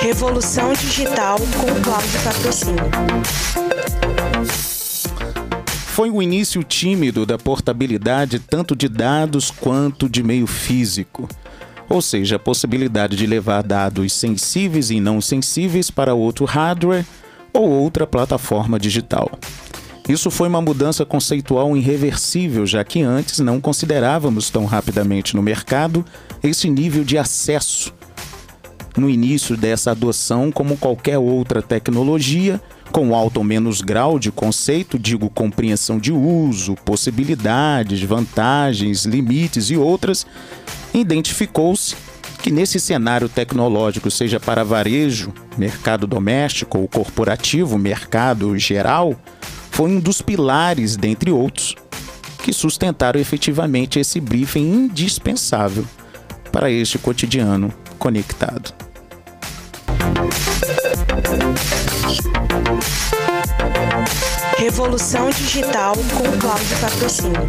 Revolução Digital com Cláudio Patrocínio. Foi o início tímido da portabilidade tanto de dados quanto de meio físico. Ou seja, a possibilidade de levar dados sensíveis e não sensíveis para outro hardware ou outra plataforma digital. Isso foi uma mudança conceitual irreversível, já que antes não considerávamos tão rapidamente no mercado esse nível de acesso no início dessa adoção como qualquer outra tecnologia, com alto ou menos grau de conceito, digo compreensão de uso, possibilidades, vantagens, limites e outras, identificou-se que nesse cenário tecnológico, seja para varejo, mercado doméstico ou corporativo, mercado geral, foi um dos pilares, dentre outros, que sustentaram efetivamente esse briefing indispensável para este cotidiano conectado. Revolução Digital com Cláudio Patrocínio.